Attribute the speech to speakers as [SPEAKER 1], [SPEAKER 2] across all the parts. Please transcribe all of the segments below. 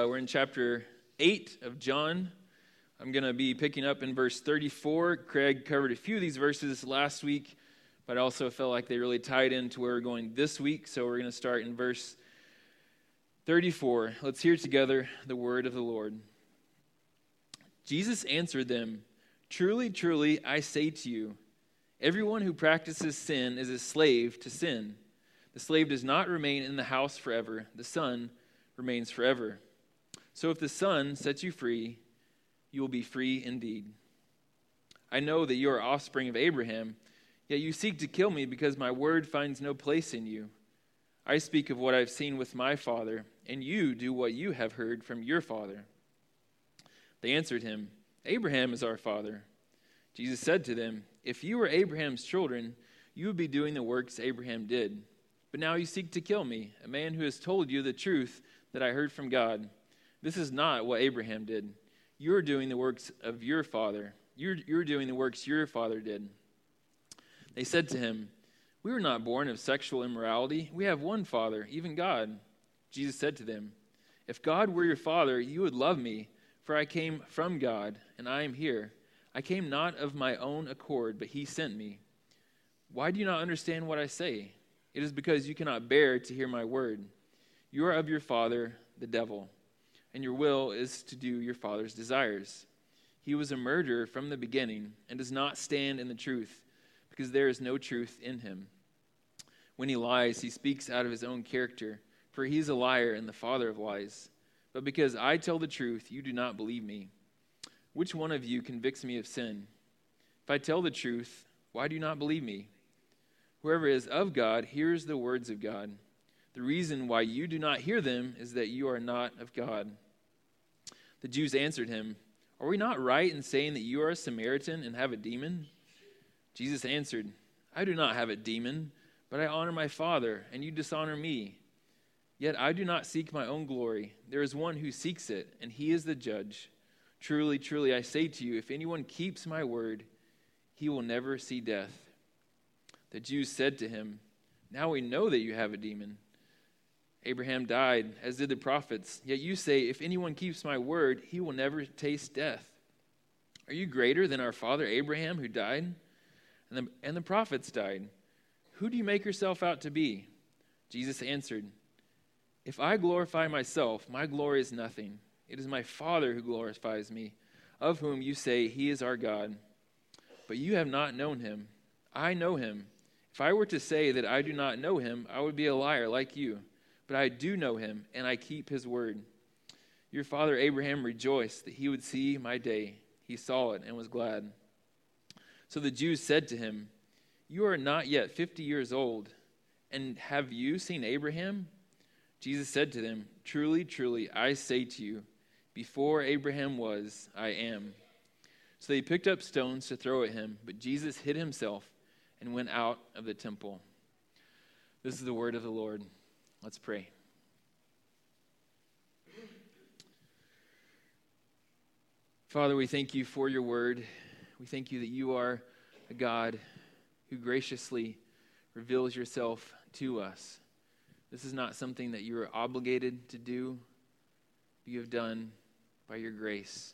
[SPEAKER 1] Uh, we're in chapter 8 of John. I'm going to be picking up in verse 34. Craig covered a few of these verses last week, but I also felt like they really tied into where we're going this week. So we're going to start in verse 34. Let's hear together the word of the Lord. Jesus answered them Truly, truly, I say to you, everyone who practices sin is a slave to sin. The slave does not remain in the house forever, the son remains forever. So if the Son sets you free, you will be free indeed. I know that you are offspring of Abraham, yet you seek to kill me because my word finds no place in you. I speak of what I've seen with my father, and you do what you have heard from your father. They answered him, Abraham is our father. Jesus said to them, If you were Abraham's children, you would be doing the works Abraham did. But now you seek to kill me, a man who has told you the truth that I heard from God. This is not what Abraham did. You're doing the works of your father. You're, you're doing the works your father did. They said to him, We were not born of sexual immorality. We have one father, even God. Jesus said to them, If God were your father, you would love me, for I came from God, and I am here. I came not of my own accord, but he sent me. Why do you not understand what I say? It is because you cannot bear to hear my word. You are of your father, the devil and your will is to do your father's desires. He was a murderer from the beginning and does not stand in the truth, because there is no truth in him. When he lies, he speaks out of his own character, for he is a liar and the father of lies. But because I tell the truth, you do not believe me. Which one of you convicts me of sin? If I tell the truth, why do you not believe me? Whoever is of God hears the words of God. The reason why you do not hear them is that you are not of God. The Jews answered him, Are we not right in saying that you are a Samaritan and have a demon? Jesus answered, I do not have a demon, but I honor my Father, and you dishonor me. Yet I do not seek my own glory. There is one who seeks it, and he is the judge. Truly, truly, I say to you, if anyone keeps my word, he will never see death. The Jews said to him, Now we know that you have a demon. Abraham died, as did the prophets. Yet you say, If anyone keeps my word, he will never taste death. Are you greater than our father Abraham, who died? And the, and the prophets died. Who do you make yourself out to be? Jesus answered, If I glorify myself, my glory is nothing. It is my Father who glorifies me, of whom you say, He is our God. But you have not known him. I know him. If I were to say that I do not know him, I would be a liar like you but I do know him, and I keep his word. Your father Abraham rejoiced that he would see my day. He saw it and was glad. So the Jews said to him, You are not yet fifty years old, and have you seen Abraham? Jesus said to them, Truly, truly, I say to you, before Abraham was, I am. So they picked up stones to throw at him, but Jesus hid himself and went out of the temple. This is the word of the Lord. Let's pray. Father, we thank you for your word. We thank you that you are a God who graciously reveals yourself to us. This is not something that you are obligated to do, but you have done by your grace.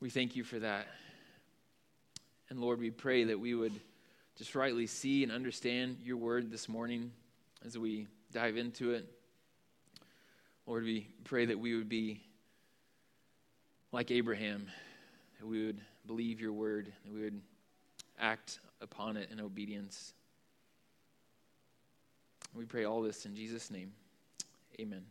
[SPEAKER 1] We thank you for that. And Lord, we pray that we would just rightly see and understand your word this morning as we dive into it. Lord, we pray that we would be like Abraham, that we would believe your word, that we would act upon it in obedience. We pray all this in Jesus' name. Amen.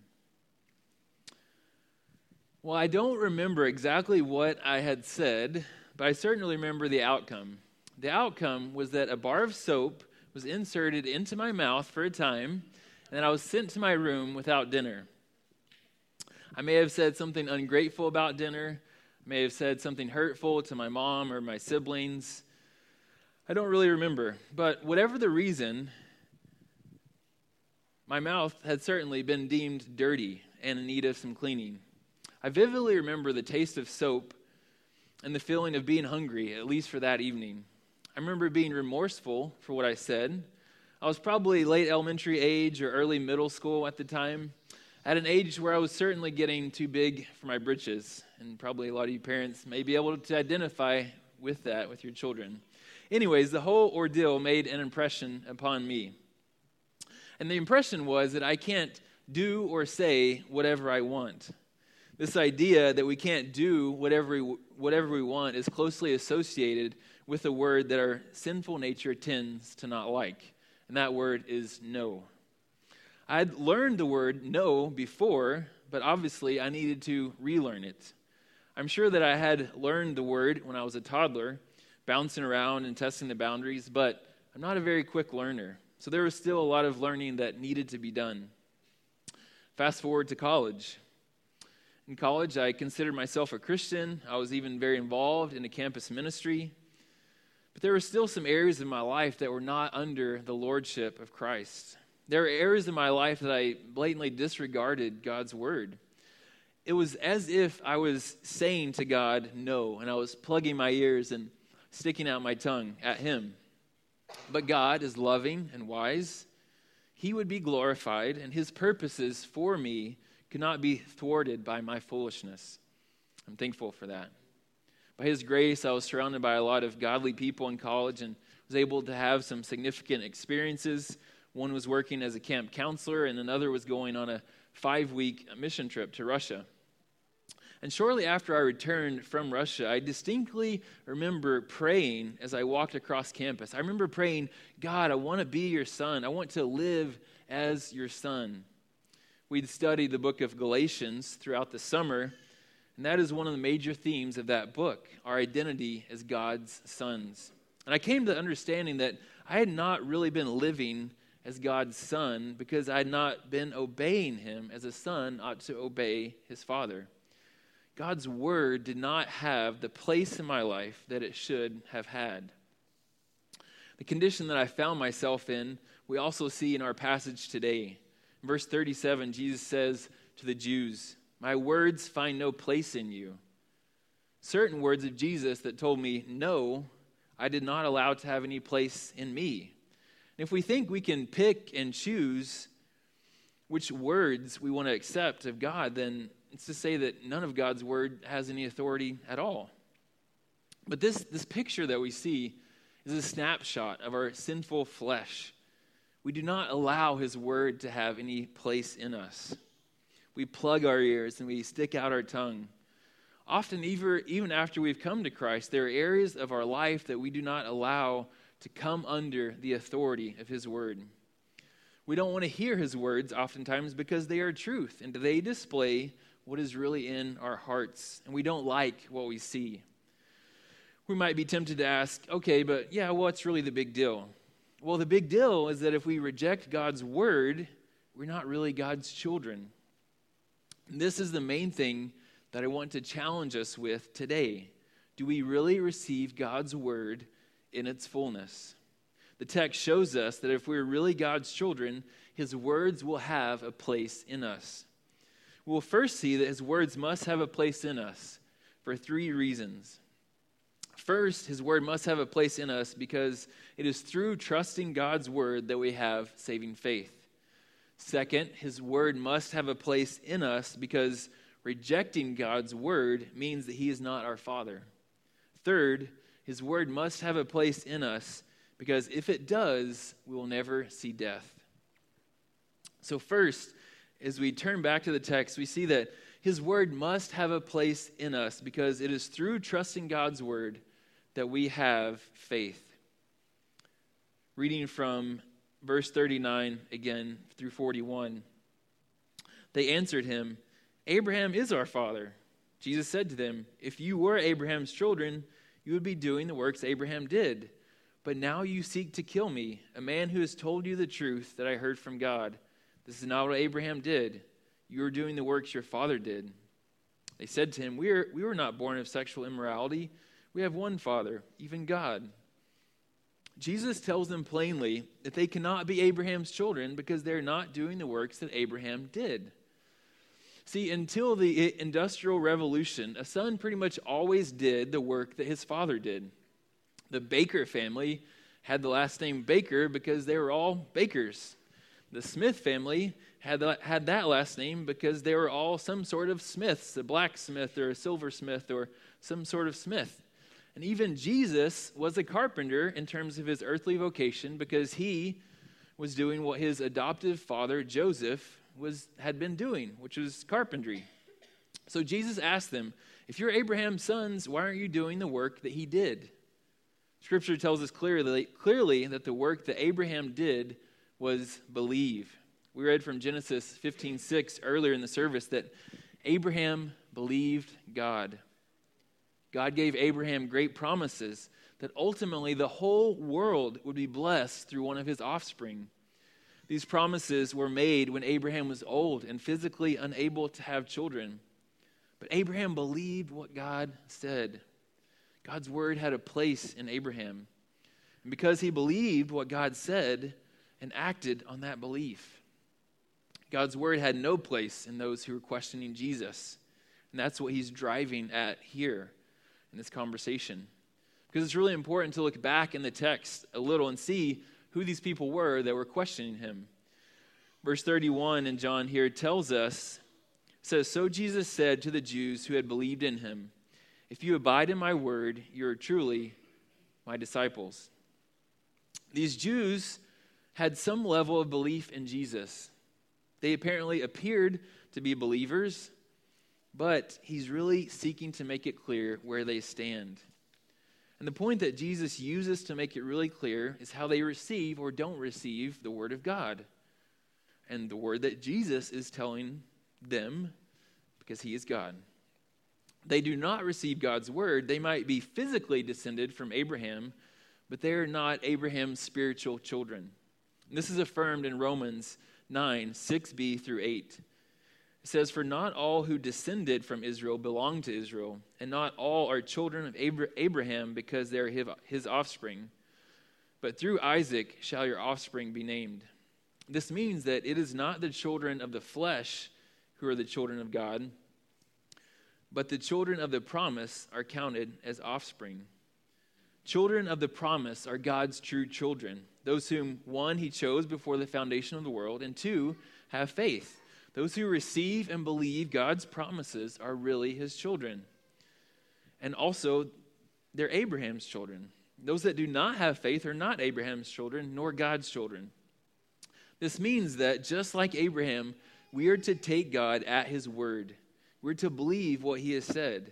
[SPEAKER 1] Well, I don't remember exactly what I had said, but I certainly remember the outcome. The outcome was that a bar of soap was inserted into my mouth for a time, and I was sent to my room without dinner. I may have said something ungrateful about dinner, I may have said something hurtful to my mom or my siblings. I don't really remember, but whatever the reason, my mouth had certainly been deemed dirty and in need of some cleaning. I vividly remember the taste of soap and the feeling of being hungry, at least for that evening. I remember being remorseful for what I said. I was probably late elementary age or early middle school at the time. at an age where I was certainly getting too big for my britches. And probably a lot of you parents may be able to identify with that with your children. Anyways, the whole ordeal made an impression upon me. And the impression was that I can't do or say whatever I want. This idea that we can't do whatever we, whatever we want is closely associated with a word that our sinful nature tends to not like, and that word is no. I'd learned the word no before, but obviously I needed to relearn it. I'm sure that I had learned the word when I was a toddler, bouncing around and testing the boundaries, but I'm not a very quick learner. So there was still a lot of learning that needed to be done. Fast forward to college. In college, I considered myself a Christian. I was even very involved in a campus ministry. But there were still some areas in my life that were not under the lordship of Christ. There were areas in my life that I blatantly disregarded God's word. It was as if I was saying to God, no, and I was plugging my ears and sticking out my tongue at Him. But God is loving and wise. He would be glorified, and His purposes for me could not be thwarted by my foolishness. I'm thankful for that. By His grace, I was surrounded by a lot of godly people in college and was able to have some significant experiences. One was working as a camp counselor, and another was going on a five week mission trip to Russia. And shortly after I returned from Russia, I distinctly remember praying as I walked across campus. I remember praying, God, I want to be your son. I want to live as your son. We'd studied the book of Galatians throughout the summer, and that is one of the major themes of that book our identity as God's sons. And I came to the understanding that I had not really been living as God's son because I had not been obeying him as a son ought to obey his father. God's word did not have the place in my life that it should have had. The condition that I found myself in, we also see in our passage today. In verse 37, Jesus says to the Jews, My words find no place in you. Certain words of Jesus that told me, No, I did not allow to have any place in me. And if we think we can pick and choose which words we want to accept of God, then it's to say that none of God's word has any authority at all. But this, this picture that we see is a snapshot of our sinful flesh we do not allow His word to have any place in us. We plug our ears and we stick out our tongue. Often, even after we've come to Christ, there are areas of our life that we do not allow to come under the authority of His word. We don't want to hear His words oftentimes because they are truth and they display what is really in our hearts, and we don't like what we see. We might be tempted to ask, okay, but yeah, what's really the big deal? Well, the big deal is that if we reject God's word, we're not really God's children. This is the main thing that I want to challenge us with today. Do we really receive God's word in its fullness? The text shows us that if we're really God's children, his words will have a place in us. We'll first see that his words must have a place in us for three reasons. First, his word must have a place in us because it is through trusting God's word that we have saving faith. Second, his word must have a place in us because rejecting God's word means that he is not our father. Third, his word must have a place in us because if it does, we will never see death. So, first, as we turn back to the text, we see that his word must have a place in us because it is through trusting God's word that we have faith. Reading from verse 39 again through 41. They answered him, Abraham is our father. Jesus said to them, If you were Abraham's children, you would be doing the works Abraham did. But now you seek to kill me, a man who has told you the truth that I heard from God. This is not what Abraham did. You are doing the works your father did. They said to him, We, are, we were not born of sexual immorality. We have one Father, even God. Jesus tells them plainly that they cannot be Abraham's children because they're not doing the works that Abraham did. See, until the Industrial Revolution, a son pretty much always did the work that his father did. The Baker family had the last name Baker because they were all bakers. The Smith family had that, had that last name because they were all some sort of smiths, a blacksmith or a silversmith or some sort of smith. And even Jesus was a carpenter in terms of his earthly vocation because he was doing what his adoptive father, Joseph, was, had been doing, which was carpentry. So Jesus asked them, If you're Abraham's sons, why aren't you doing the work that he did? Scripture tells us clearly, clearly that the work that Abraham did was believe. We read from Genesis 15:6 earlier in the service that Abraham believed God. God gave Abraham great promises that ultimately the whole world would be blessed through one of his offspring. These promises were made when Abraham was old and physically unable to have children. But Abraham believed what God said. God's word had a place in Abraham. And because he believed what God said and acted on that belief, God's word had no place in those who were questioning Jesus. And that's what he's driving at here in this conversation. Because it's really important to look back in the text a little and see who these people were that were questioning him. Verse 31 in John here tells us says, So Jesus said to the Jews who had believed in him, If you abide in my word, you are truly my disciples. These Jews had some level of belief in Jesus. They apparently appeared to be believers, but he's really seeking to make it clear where they stand. And the point that Jesus uses to make it really clear is how they receive or don't receive the Word of God. And the word that Jesus is telling them because he is God. They do not receive God's word. They might be physically descended from Abraham, but they are not Abraham's spiritual children. And this is affirmed in Romans 9 6b through 8. It says, For not all who descended from Israel belong to Israel, and not all are children of Abraham because they are his offspring. But through Isaac shall your offspring be named. This means that it is not the children of the flesh who are the children of God, but the children of the promise are counted as offspring. Children of the promise are God's true children, those whom, one, he chose before the foundation of the world, and two, have faith. Those who receive and believe God's promises are really his children. And also, they're Abraham's children. Those that do not have faith are not Abraham's children, nor God's children. This means that just like Abraham, we are to take God at his word. We're to believe what he has said.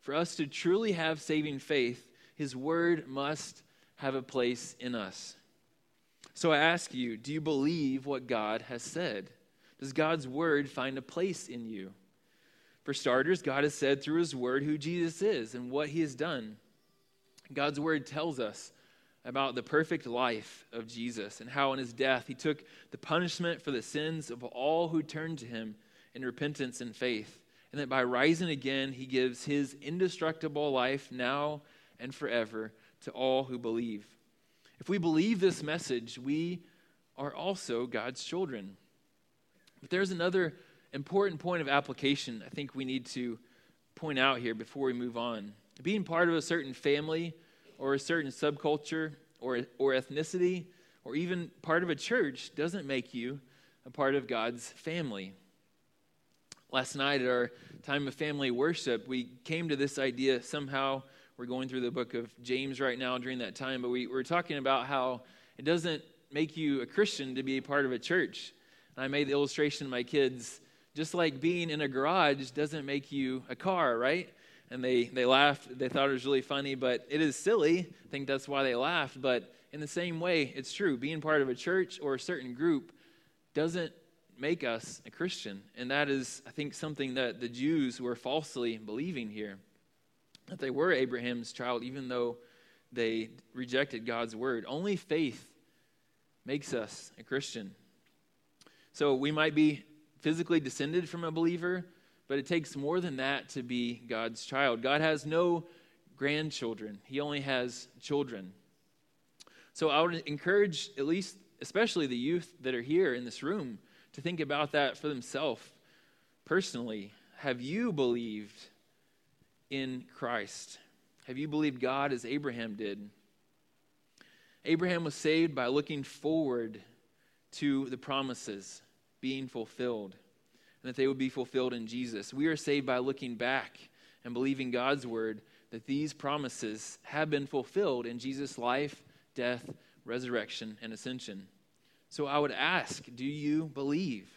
[SPEAKER 1] For us to truly have saving faith, his word must have a place in us. So I ask you, do you believe what God has said? Does God's word find a place in you? For starters, God has said through his word who Jesus is and what he has done. God's word tells us about the perfect life of Jesus and how in his death he took the punishment for the sins of all who turned to him in repentance and faith, and that by rising again he gives his indestructible life now and forever to all who believe. If we believe this message, we are also God's children. But there's another important point of application I think we need to point out here before we move on. Being part of a certain family or a certain subculture or, or ethnicity or even part of a church doesn't make you a part of God's family. Last night at our time of family worship, we came to this idea somehow. We're going through the book of James right now during that time, but we were talking about how it doesn't make you a Christian to be a part of a church. I made the illustration to my kids just like being in a garage doesn't make you a car, right? and they, they laughed. They thought it was really funny, but it is silly. I think that's why they laughed. But in the same way, it's true. Being part of a church or a certain group doesn't make us a Christian. And that is, I think, something that the Jews were falsely believing here that they were Abraham's child, even though they rejected God's word. Only faith makes us a Christian. So we might be physically descended from a believer, but it takes more than that to be God's child. God has no grandchildren, He only has children. So I would encourage, at least, especially the youth that are here in this room, to think about that for themselves personally. Have you believed in Christ? Have you believed God as Abraham did? Abraham was saved by looking forward to the promises being fulfilled, and that they would be fulfilled in Jesus. We are saved by looking back and believing God's word that these promises have been fulfilled in Jesus' life, death, resurrection, and ascension. So I would ask, do you believe?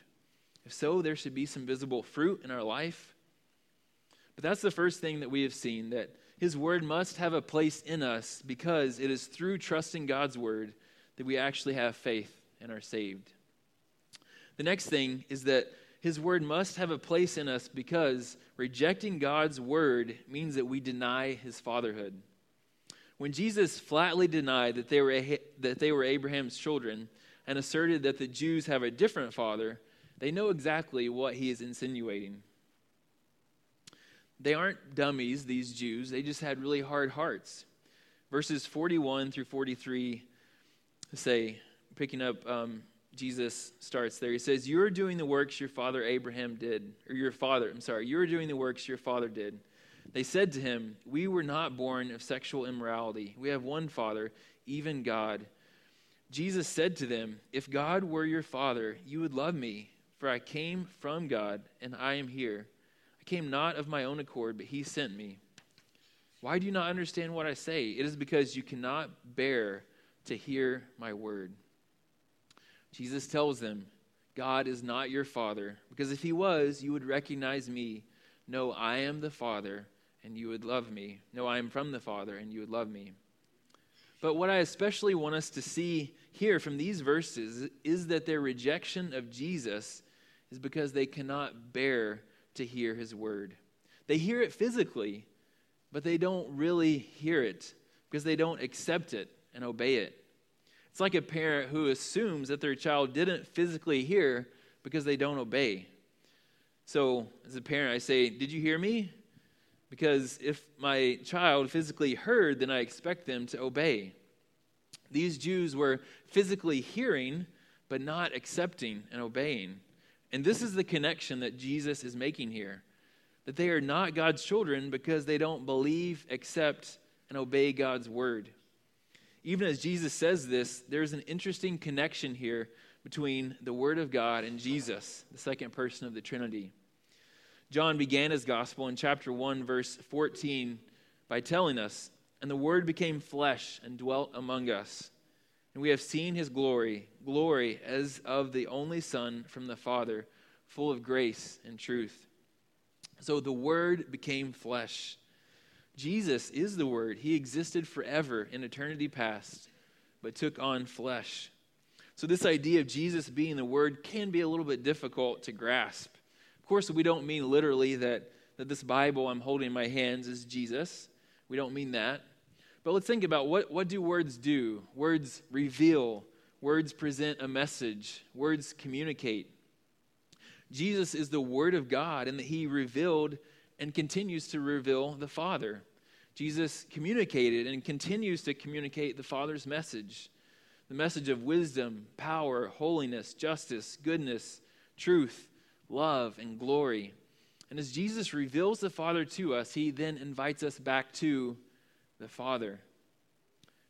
[SPEAKER 1] If so, there should be some visible fruit in our life. But that's the first thing that we have seen that his word must have a place in us because it is through trusting God's word that we actually have faith and are saved. The next thing is that his word must have a place in us because rejecting God's word means that we deny his fatherhood. When Jesus flatly denied that they were, that they were Abraham's children and asserted that the Jews have a different father, they know exactly what he is insinuating. They aren't dummies, these Jews. They just had really hard hearts. Verses 41 through 43 say, picking up, um, Jesus starts there. He says, You are doing the works your father Abraham did, or your father, I'm sorry, you are doing the works your father did. They said to him, We were not born of sexual immorality. We have one father, even God. Jesus said to them, If God were your father, you would love me, for I came from God, and I am here. I came not of my own accord, but he sent me. Why do you not understand what I say? It is because you cannot bear to hear my word. Jesus tells them, God is not your father, because if he was, you would recognize me. No, I am the Father, and you would love me. No, I am from the Father, and you would love me. But what I especially want us to see here from these verses is that their rejection of Jesus is because they cannot bear to hear his word. They hear it physically, but they don't really hear it because they don't accept it and obey it. It's like a parent who assumes that their child didn't physically hear because they don't obey. So, as a parent, I say, Did you hear me? Because if my child physically heard, then I expect them to obey. These Jews were physically hearing, but not accepting and obeying. And this is the connection that Jesus is making here that they are not God's children because they don't believe, accept, and obey God's word. Even as Jesus says this, there's an interesting connection here between the Word of God and Jesus, the second person of the Trinity. John began his gospel in chapter 1, verse 14, by telling us, And the Word became flesh and dwelt among us. And we have seen his glory, glory as of the only Son from the Father, full of grace and truth. So the Word became flesh. Jesus is the Word. He existed forever in eternity past, but took on flesh. So, this idea of Jesus being the Word can be a little bit difficult to grasp. Of course, we don't mean literally that, that this Bible I'm holding in my hands is Jesus. We don't mean that. But let's think about what, what do words do? Words reveal, words present a message, words communicate. Jesus is the Word of God, and that He revealed and continues to reveal the Father. Jesus communicated and continues to communicate the Father's message the message of wisdom, power, holiness, justice, goodness, truth, love, and glory. And as Jesus reveals the Father to us, he then invites us back to the Father.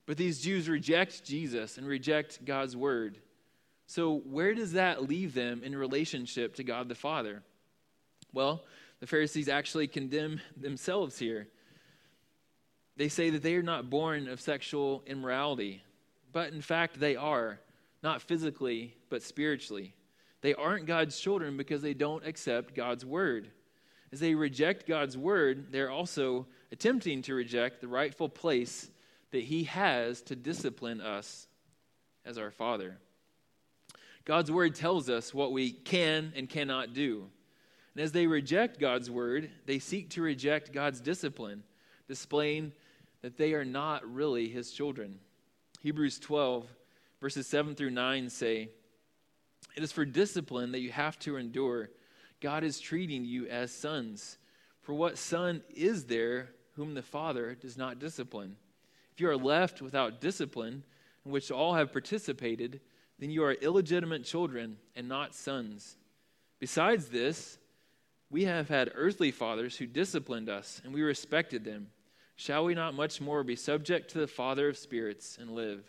[SPEAKER 1] But these Jews reject Jesus and reject God's word. So, where does that leave them in relationship to God the Father? Well, the Pharisees actually condemn themselves here. They say that they are not born of sexual immorality, but in fact, they are, not physically, but spiritually. They aren't God's children because they don't accept God's word. As they reject God's word, they're also attempting to reject the rightful place that He has to discipline us as our Father. God's word tells us what we can and cannot do. And as they reject God's word, they seek to reject God's discipline, displaying that they are not really his children. Hebrews 12, verses 7 through 9 say, It is for discipline that you have to endure. God is treating you as sons. For what son is there whom the Father does not discipline? If you are left without discipline, in which all have participated, then you are illegitimate children and not sons. Besides this, we have had earthly fathers who disciplined us, and we respected them. Shall we not much more be subject to the Father of spirits and live?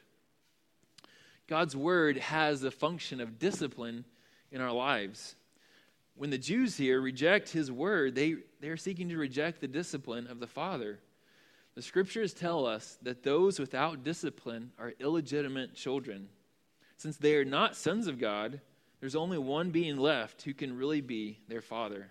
[SPEAKER 1] God's word has the function of discipline in our lives. When the Jews here reject his word, they, they're seeking to reject the discipline of the Father. The scriptures tell us that those without discipline are illegitimate children. Since they are not sons of God, there's only one being left who can really be their father.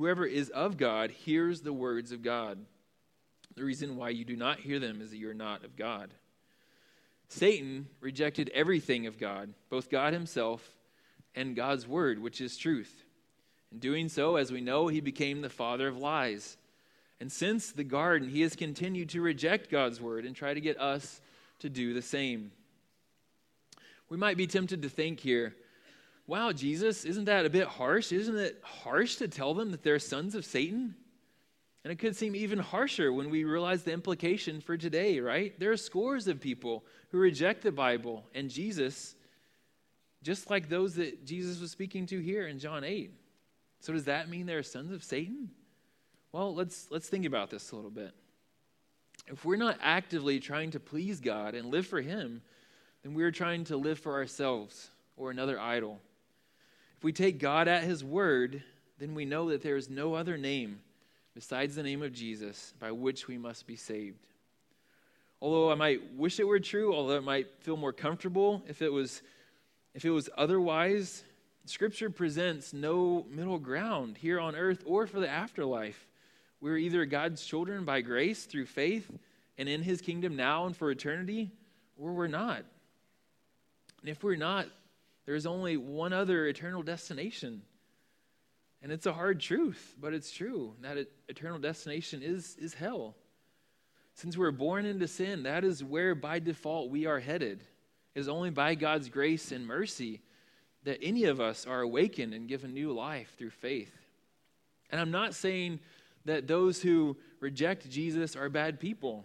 [SPEAKER 1] Whoever is of God hears the words of God. The reason why you do not hear them is that you are not of God. Satan rejected everything of God, both God himself and God's word, which is truth. In doing so, as we know, he became the father of lies. And since the garden, he has continued to reject God's word and try to get us to do the same. We might be tempted to think here, wow, Jesus, isn't that a bit harsh? Isn't it harsh to tell them that they're sons of Satan? And it could seem even harsher when we realize the implication for today, right? There are scores of people who reject the Bible and Jesus, just like those that Jesus was speaking to here in John 8. So does that mean they're sons of Satan? Well, let's let's think about this a little bit. If we're not actively trying to please God and live for him, then we're trying to live for ourselves or another idol. If we take God at his word, then we know that there is no other name besides the name of Jesus by which we must be saved. Although I might wish it were true, although it might feel more comfortable if it was if it was otherwise, Scripture presents no middle ground here on earth or for the afterlife. We're either God's children by grace through faith and in his kingdom now and for eternity, or we're not. And if we're not, there's only one other eternal destination. And it's a hard truth, but it's true. That eternal destination is, is hell. Since we're born into sin, that is where by default we are headed. It is only by God's grace and mercy that any of us are awakened and given new life through faith. And I'm not saying that those who reject Jesus are bad people.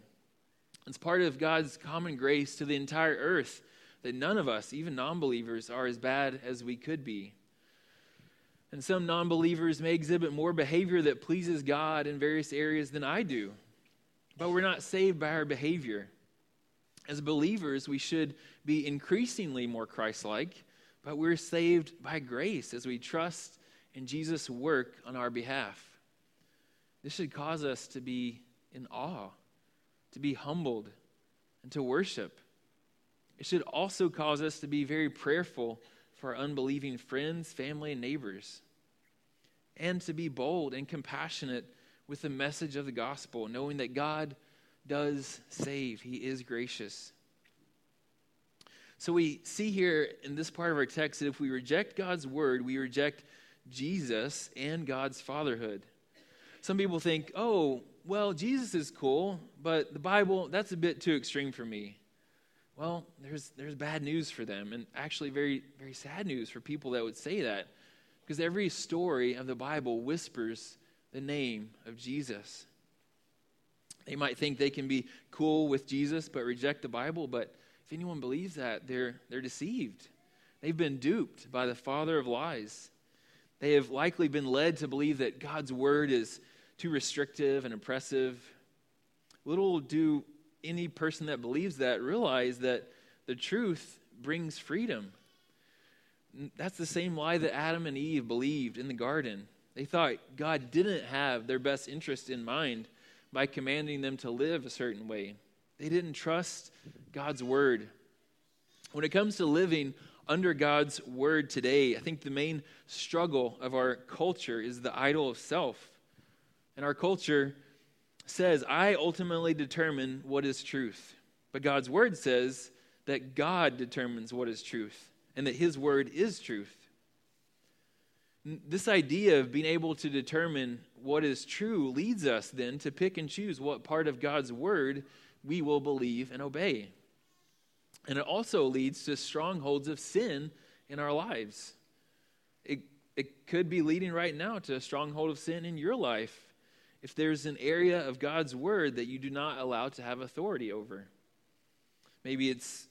[SPEAKER 1] It's part of God's common grace to the entire earth that none of us, even non believers, are as bad as we could be. And some non believers may exhibit more behavior that pleases God in various areas than I do. But we're not saved by our behavior. As believers, we should be increasingly more Christ like but we're saved by grace as we trust in Jesus' work on our behalf. This should cause us to be in awe, to be humbled, and to worship. It should also cause us to be very prayerful for our unbelieving friends, family, and neighbors, and to be bold and compassionate with the message of the gospel, knowing that God does save, He is gracious. So we see here in this part of our text that if we reject God's word, we reject Jesus and God's fatherhood. Some people think, oh, well, Jesus is cool, but the Bible, that's a bit too extreme for me. Well, there's, there's bad news for them, and actually very, very sad news for people that would say that, because every story of the Bible whispers the name of Jesus. They might think they can be cool with Jesus but reject the Bible, but if anyone believes that, they're, they're deceived. They've been duped by the father of lies. They have likely been led to believe that God's word is too restrictive and oppressive. Little do any person that believes that realize that the truth brings freedom. That's the same lie that Adam and Eve believed in the garden. They thought God didn't have their best interest in mind by commanding them to live a certain way. They didn't trust God's word. When it comes to living under God's word today, I think the main struggle of our culture is the idol of self. And our culture says, I ultimately determine what is truth. But God's word says that God determines what is truth and that his word is truth. This idea of being able to determine what is true leads us then to pick and choose what part of God's word we will believe and obey. And it also leads to strongholds of sin in our lives. It, it could be leading right now to a stronghold of sin in your life if there's an area of God's word that you do not allow to have authority over. Maybe it's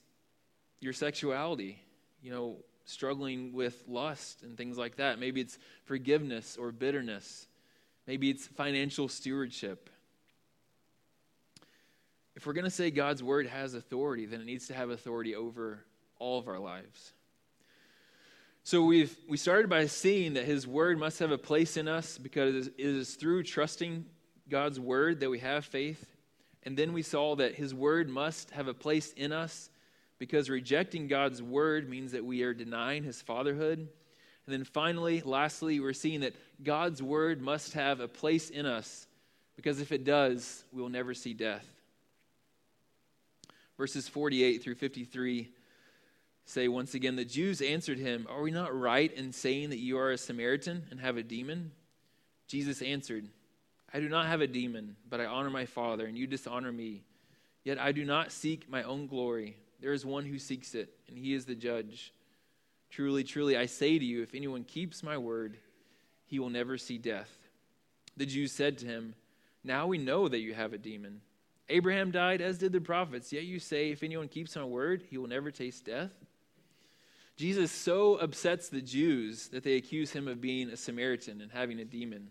[SPEAKER 1] your sexuality, you know, struggling with lust and things like that. Maybe it's forgiveness or bitterness. Maybe it's financial stewardship. If we're going to say God's word has authority, then it needs to have authority over all of our lives. So we've we started by seeing that his word must have a place in us because it is through trusting God's word that we have faith. And then we saw that his word must have a place in us because rejecting God's word means that we are denying his fatherhood. And then finally, lastly, we're seeing that God's word must have a place in us because if it does, we will never see death. Verses 48 through 53 say once again the Jews answered him, Are we not right in saying that you are a Samaritan and have a demon? Jesus answered, I do not have a demon, but I honor my Father, and you dishonor me. Yet I do not seek my own glory. There is one who seeks it, and he is the judge. Truly, truly, I say to you, if anyone keeps my word, he will never see death. The Jews said to him, Now we know that you have a demon. Abraham died, as did the prophets, yet you say, If anyone keeps my word, he will never taste death. Jesus so upsets the Jews that they accuse him of being a Samaritan and having a demon.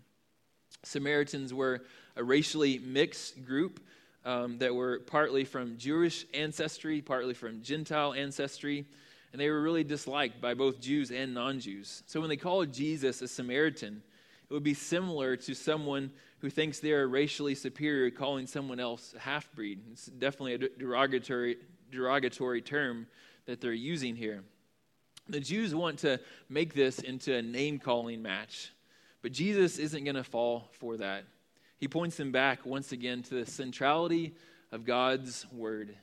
[SPEAKER 1] Samaritans were a racially mixed group um, that were partly from Jewish ancestry, partly from Gentile ancestry, and they were really disliked by both Jews and non Jews. So when they called Jesus a Samaritan, it would be similar to someone who thinks they are racially superior calling someone else a half breed. It's definitely a derogatory, derogatory term that they're using here. The Jews want to make this into a name calling match, but Jesus isn't going to fall for that he points them back once again to the centrality of God's word,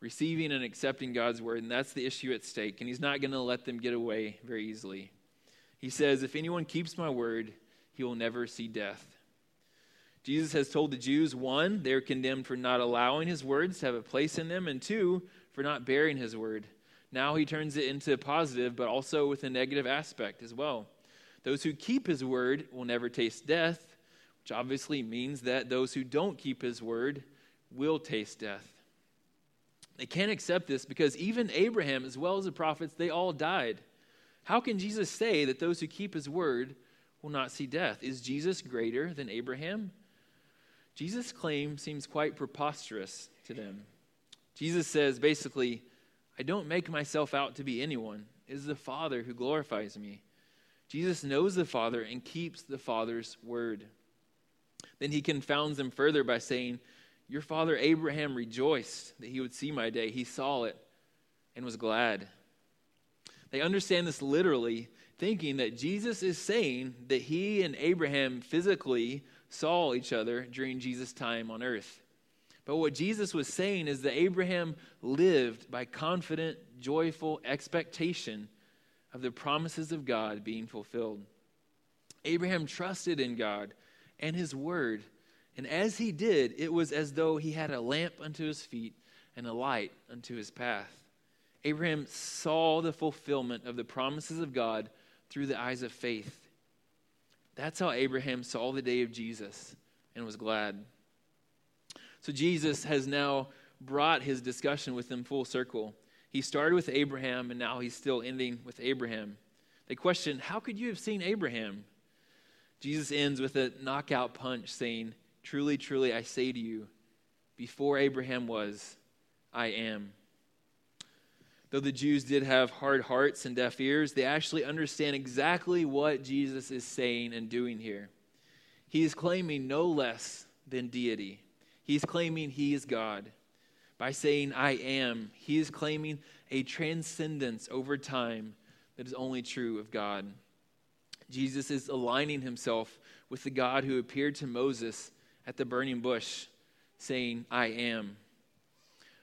[SPEAKER 1] receiving and accepting God's word, and that's the issue at stake. And he's not going to let them get away very easily. He says, If anyone keeps my word, he will never see death. Jesus has told the Jews one, they're condemned for not allowing his words to have a place in them, and two, for not bearing his word. Now he turns it into positive, but also with a negative aspect as well. Those who keep his word will never taste death, which obviously means that those who don't keep his word will taste death. They can't accept this because even Abraham, as well as the prophets, they all died. How can Jesus say that those who keep his word will not see death? Is Jesus greater than Abraham? Jesus' claim seems quite preposterous to them. Jesus says basically, I don't make myself out to be anyone. It is the Father who glorifies me. Jesus knows the Father and keeps the Father's word. Then he confounds them further by saying, Your father Abraham rejoiced that he would see my day. He saw it and was glad. They understand this literally, thinking that Jesus is saying that he and Abraham physically saw each other during Jesus' time on earth. But what Jesus was saying is that Abraham lived by confident, joyful expectation of the promises of God being fulfilled. Abraham trusted in God and his word. And as he did, it was as though he had a lamp unto his feet and a light unto his path. Abraham saw the fulfillment of the promises of God through the eyes of faith. That's how Abraham saw the day of Jesus and was glad. So Jesus has now brought his discussion with them full circle. He started with Abraham, and now he's still ending with Abraham. They question, How could you have seen Abraham? Jesus ends with a knockout punch saying, Truly, truly, I say to you, before Abraham was, I am. Though the Jews did have hard hearts and deaf ears, they actually understand exactly what Jesus is saying and doing here. He is claiming no less than deity. He's claiming he is God. By saying, I am, he is claiming a transcendence over time that is only true of God. Jesus is aligning himself with the God who appeared to Moses at the burning bush, saying, I am.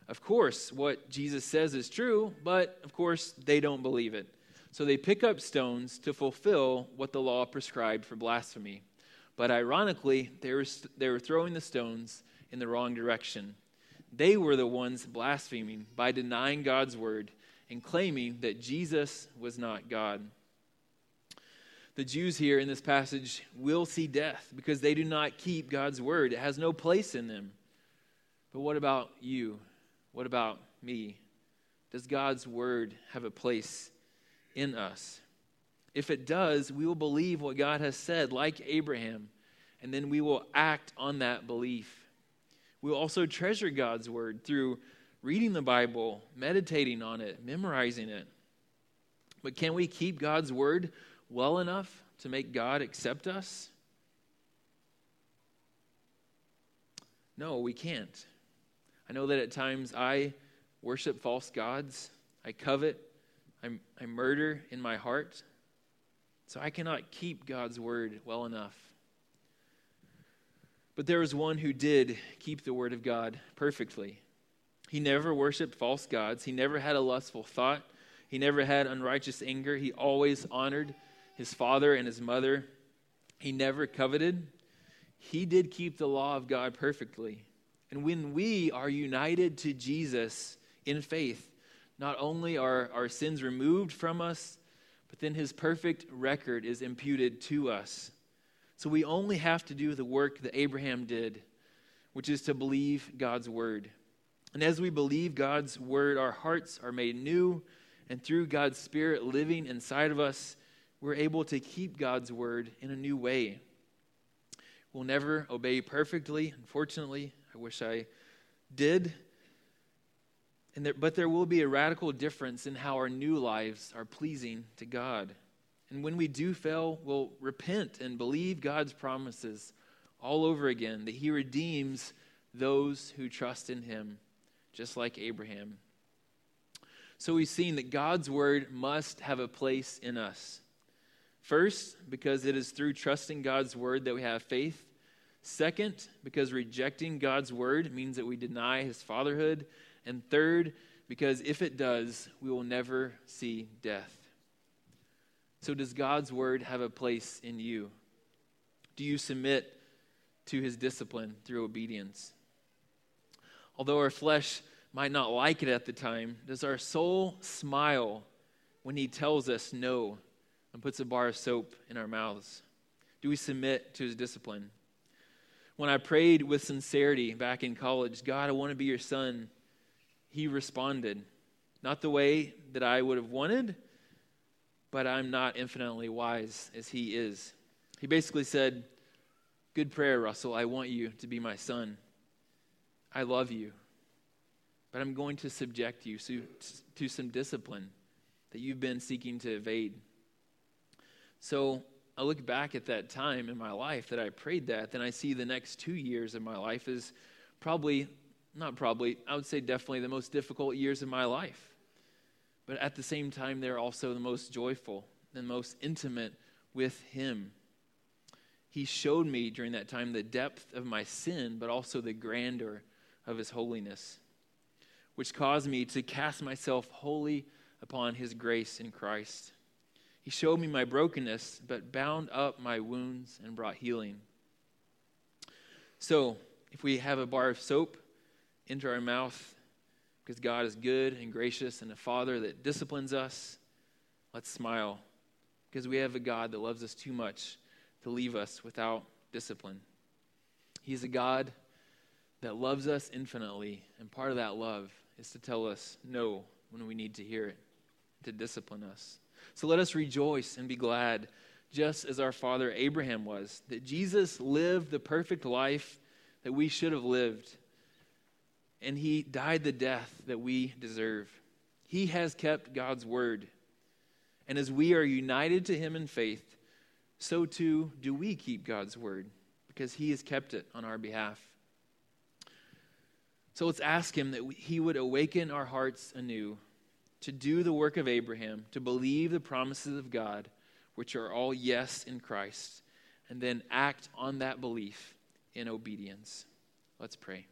[SPEAKER 1] Of course, what Jesus says is true, but of course, they don't believe it. So they pick up stones to fulfill what the law prescribed for blasphemy. But ironically, they were, they were throwing the stones in the wrong direction. They were the ones blaspheming by denying God's word and claiming that Jesus was not God. The Jews here in this passage will see death because they do not keep God's word. It has no place in them. But what about you? What about me? Does God's word have a place in us? If it does, we will believe what God has said, like Abraham, and then we will act on that belief. We will also treasure God's word through reading the Bible, meditating on it, memorizing it. But can we keep God's word well enough to make God accept us? No, we can't. I know that at times I worship false gods, I covet, I, I murder in my heart. So I cannot keep God's word well enough. But there was one who did keep the word of God perfectly. He never worshiped false gods, he never had a lustful thought, he never had unrighteous anger. He always honored his father and his mother. He never coveted. He did keep the law of God perfectly. And when we are united to Jesus in faith, not only are our sins removed from us, but then his perfect record is imputed to us. So we only have to do the work that Abraham did, which is to believe God's word. And as we believe God's word, our hearts are made new, and through God's Spirit living inside of us, we're able to keep God's word in a new way. We'll never obey perfectly, unfortunately. I wish I did. And there, but there will be a radical difference in how our new lives are pleasing to God. And when we do fail, we'll repent and believe God's promises all over again that He redeems those who trust in Him, just like Abraham. So we've seen that God's word must have a place in us. First, because it is through trusting God's word that we have faith. Second, because rejecting God's word means that we deny his fatherhood. And third, because if it does, we will never see death. So, does God's word have a place in you? Do you submit to his discipline through obedience? Although our flesh might not like it at the time, does our soul smile when he tells us no and puts a bar of soap in our mouths? Do we submit to his discipline? When I prayed with sincerity back in college, God, I want to be your son, he responded, not the way that I would have wanted, but I'm not infinitely wise as he is. He basically said, Good prayer, Russell. I want you to be my son. I love you, but I'm going to subject you to some discipline that you've been seeking to evade. So I look back at that time in my life that I prayed that, then I see the next two years of my life is probably, not probably, I would say definitely the most difficult years of my life. But at the same time, they're also the most joyful and most intimate with Him. He showed me during that time the depth of my sin, but also the grandeur of His holiness, which caused me to cast myself wholly upon His grace in Christ. He showed me my brokenness, but bound up my wounds and brought healing. So, if we have a bar of soap into our mouth because God is good and gracious and a Father that disciplines us, let's smile because we have a God that loves us too much to leave us without discipline. He's a God that loves us infinitely, and part of that love is to tell us no when we need to hear it, to discipline us. So let us rejoice and be glad, just as our father Abraham was, that Jesus lived the perfect life that we should have lived, and he died the death that we deserve. He has kept God's word. And as we are united to him in faith, so too do we keep God's word, because he has kept it on our behalf. So let's ask him that he would awaken our hearts anew to do the work of Abraham, to believe the promises of God, which are all yes in Christ, and then act on that belief in obedience. Let's pray.